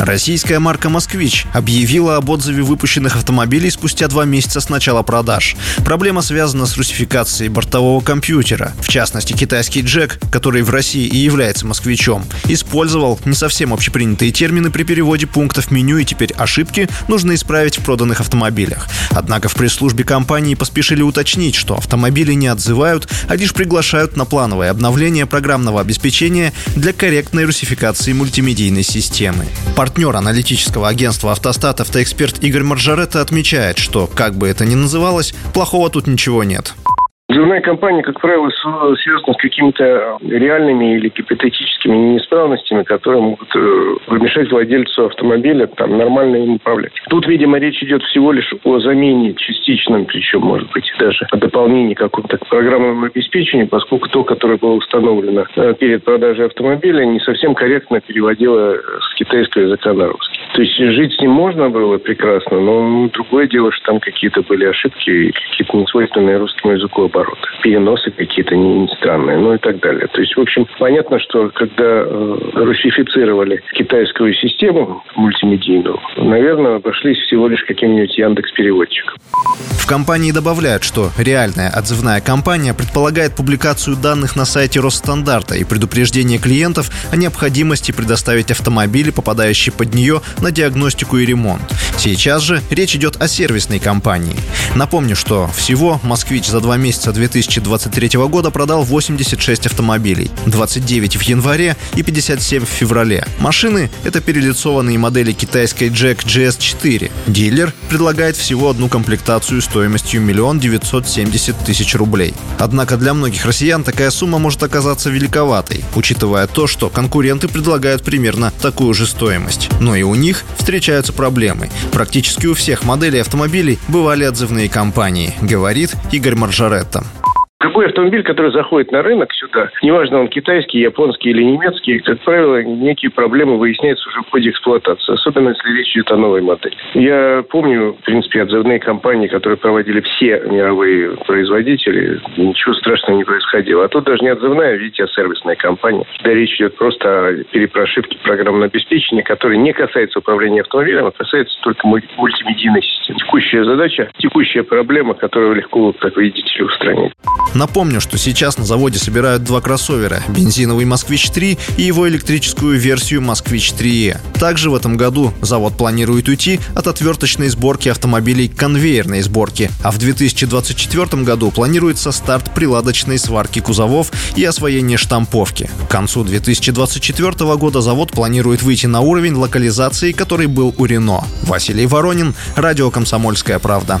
Российская марка «Москвич» объявила об отзыве выпущенных автомобилей спустя два месяца с начала продаж. Проблема связана с русификацией бортового компьютера. В частности, китайский Джек, который в России и является «Москвичом», использовал не совсем общепринятые термины при переводе пунктов меню, и теперь ошибки нужно исправить в проданных автомобилях. Однако в пресс-службе компании поспешили уточнить, что автомобили не отзывают, а лишь приглашают на плановое обновление программного обеспечения для корректной русификации мультимедийной системы. Партнер аналитического агентства «Автостат» автоэксперт Игорь Маржаретта отмечает, что, как бы это ни называлось, плохого тут ничего нет. Взрывная компания, как правило, связана с какими-то реальными или гипотетическими неисправностями, которые могут э, помешать владельцу автомобиля там, нормально им управлять. Тут, видимо, речь идет всего лишь о замене частичном, причем, может быть, даже о дополнении какому-то к программному обеспечению, поскольку то, которое было установлено э, перед продажей автомобиля, не совсем корректно переводило с китайского языка на русский. То есть жить с ним можно было прекрасно, но другое дело, что там какие-то были ошибки, какие-то несвойственные русскому языку обороты оборот. Переносы какие-то не, странные, ну и так далее. То есть, в общем, понятно, что когда э, русифицировали китайскую систему мультимедийную, наверное, обошлись всего лишь каким-нибудь Яндекс-переводчиком. В компании добавляют, что реальная отзывная кампания предполагает публикацию данных на сайте Росстандарта и предупреждение клиентов о необходимости предоставить автомобили, попадающие под нее, на диагностику и ремонт. Сейчас же речь идет о сервисной компании. Напомню, что всего «Москвич» за два месяца 2023 года продал 86 автомобилей, 29 в январе и 57 в феврале. Машины — это перелицованные модели китайской Jack GS4. Дилер предлагает всего одну комплектацию стоимостью 1 970 тысяч рублей. Однако для многих россиян такая сумма может оказаться великоватой, учитывая то, что конкуренты предлагают примерно такую же стоимость. Но и у них встречаются проблемы. Практически у всех моделей автомобилей бывали отзывные компании, говорит Игорь Маржаретта. Любой автомобиль, который заходит на рынок сюда, неважно он китайский, японский или немецкий, как правило, некие проблемы выясняются уже в ходе эксплуатации, особенно если речь идет о новой модели. Я помню, в принципе, отзывные компании, которые проводили все мировые производители, ничего страшного не происходило. А тут даже не отзывная, видите, а сервисная компания. Когда речь идет просто о перепрошивке программного обеспечения, которое не касается управления автомобилем, а касается только мультимедийной системы. Текущая задача, текущая проблема, которую легко, как видите, устранить. Напомню, что сейчас на заводе собирают два кроссовера – бензиновый «Москвич-3» и его электрическую версию «Москвич-3Е». Также в этом году завод планирует уйти от отверточной сборки автомобилей к конвейерной сборке, а в 2024 году планируется старт приладочной сварки кузовов и освоение штамповки. К концу 2024 года завод планирует выйти на уровень локализации, который был у Рено. Василий Воронин, Радио «Комсомольская правда».